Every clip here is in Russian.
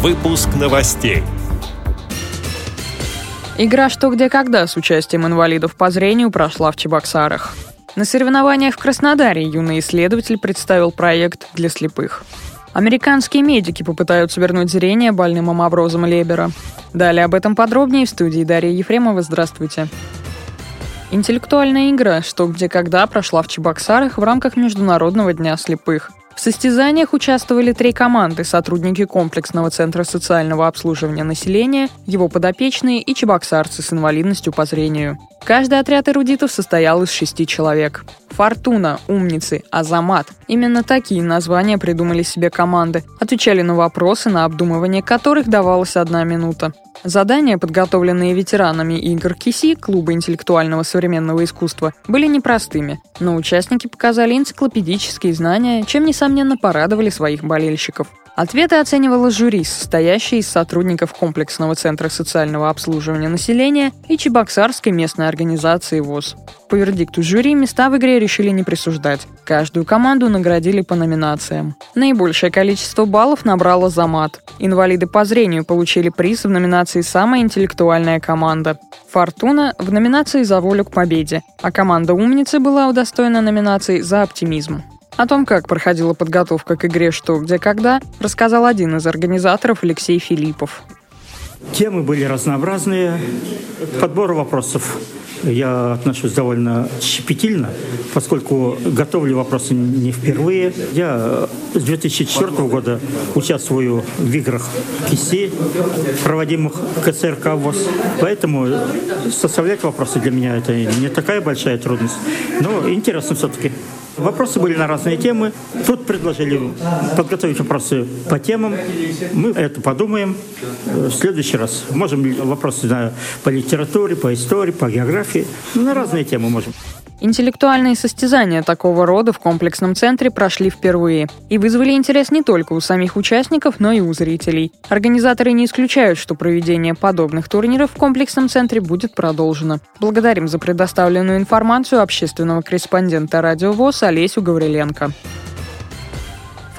Выпуск новостей. Игра «Что, где, когда» с участием инвалидов по зрению прошла в Чебоксарах. На соревнованиях в Краснодаре юный исследователь представил проект для слепых. Американские медики попытаются вернуть зрение больным амаброзом Лебера. Далее об этом подробнее в студии Дарья Ефремова. Здравствуйте. Интеллектуальная игра «Что, где, когда» прошла в Чебоксарах в рамках Международного дня слепых. В состязаниях участвовали три команды – сотрудники комплексного центра социального обслуживания населения, его подопечные и чебоксарцы с инвалидностью по зрению. Каждый отряд эрудитов состоял из шести человек. Фортуна, Умницы, Азамат. Именно такие названия придумали себе команды. Отвечали на вопросы, на обдумывание которых давалась одна минута. Задания, подготовленные ветеранами игр КИСИ, клуба интеллектуального современного искусства, были непростыми, но участники показали энциклопедические знания, чем, несомненно, порадовали своих болельщиков. Ответы оценивало жюри, состоящее из сотрудников комплексного центра социального обслуживания населения и Чебоксарской местной организации ВОЗ. По вердикту жюри места в игре решили не присуждать. Каждую команду наградили по номинациям. Наибольшее количество баллов набрала Замат. Инвалиды по зрению получили приз в номинации «Самая интеллектуальная команда». «Фортуна» в номинации «За волю к победе», а команда «Умницы» была удостоена номинации «За оптимизм». О том, как проходила подготовка к игре «Что, где, когда», рассказал один из организаторов Алексей Филиппов. Темы были разнообразные. Подбор вопросов я отношусь довольно щепетильно, поскольку готовлю вопросы не впервые. Я с 2004 года участвую в играх КИСИ, проводимых КСРК ВОЗ. Поэтому составлять вопросы для меня это не такая большая трудность, но интересно все-таки. Вопросы были на разные темы. Тут предложили подготовить вопросы по темам. Мы это подумаем в следующий раз. Можем вопросы по литературе, по истории, по географии. На разные темы можем. Интеллектуальные состязания такого рода в комплексном центре прошли впервые и вызвали интерес не только у самих участников, но и у зрителей. Организаторы не исключают, что проведение подобных турниров в комплексном центре будет продолжено. Благодарим за предоставленную информацию общественного корреспондента Радио ВОЗ Олесю Гавриленко.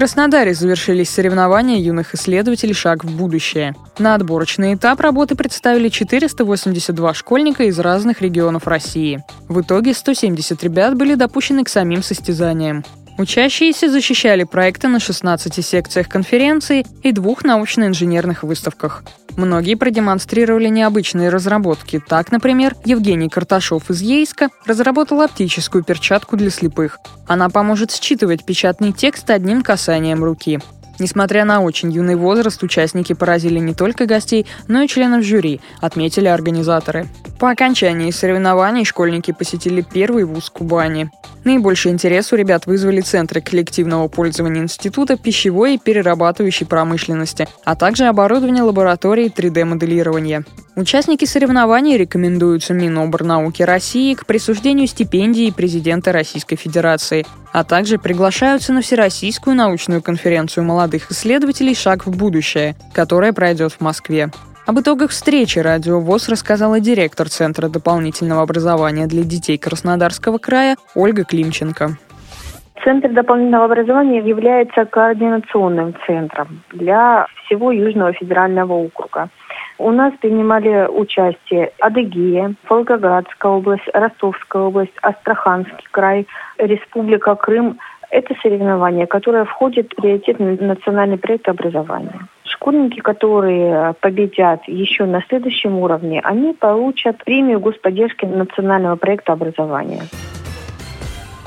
Краснодаре завершились соревнования юных исследователей «Шаг в будущее». На отборочный этап работы представили 482 школьника из разных регионов России. В итоге 170 ребят были допущены к самим состязаниям. Учащиеся защищали проекты на 16 секциях конференции и двух научно-инженерных выставках. Многие продемонстрировали необычные разработки. Так, например, Евгений Карташов из Ейска разработал оптическую перчатку для слепых. Она поможет считывать печатный текст одним касанием руки. Несмотря на очень юный возраст, участники поразили не только гостей, но и членов жюри, отметили организаторы. По окончании соревнований школьники посетили первый вуз Кубани. Наибольший интерес у ребят вызвали центры коллективного пользования Института пищевой и перерабатывающей промышленности, а также оборудование лаборатории 3D-моделирования. Участники соревнований рекомендуются Миноборнауки России к присуждению стипендии президента Российской Федерации, а также приглашаются на Всероссийскую научную конференцию молодых исследователей «Шаг в будущее», которая пройдет в Москве. Об итогах встречи Радио ВОЗ рассказала директор Центра дополнительного образования для детей Краснодарского края Ольга Климченко. Центр дополнительного образования является координационным центром для всего Южного федерального округа. У нас принимали участие Адыгея, Волгоградская область, Ростовская область, Астраханский край, Республика Крым. Это соревнование, которое входит в приоритетный национальный проект образования. Школьники, которые победят еще на следующем уровне, они получат премию господдержки национального проекта образования.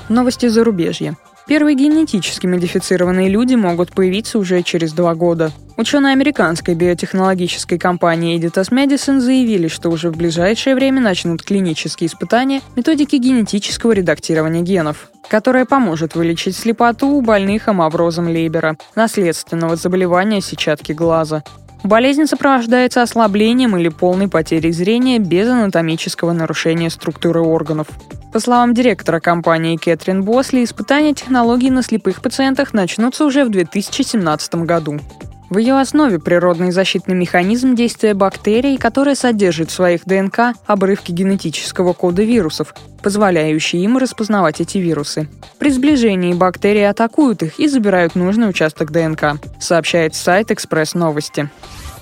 Новости зарубежья. Первые генетически модифицированные люди могут появиться уже через два года. Ученые американской биотехнологической компании Editas Medicine заявили, что уже в ближайшее время начнут клинические испытания методики генетического редактирования генов, которая поможет вылечить слепоту у больных амаврозом Лейбера, наследственного заболевания сетчатки глаза. Болезнь сопровождается ослаблением или полной потерей зрения без анатомического нарушения структуры органов. По словам директора компании Кэтрин Босли, испытания технологий на слепых пациентах начнутся уже в 2017 году. В ее основе природный защитный механизм действия бактерий, которая содержит в своих ДНК обрывки генетического кода вирусов, позволяющие им распознавать эти вирусы. При сближении бактерии атакуют их и забирают нужный участок ДНК, сообщает сайт «Экспресс Новости».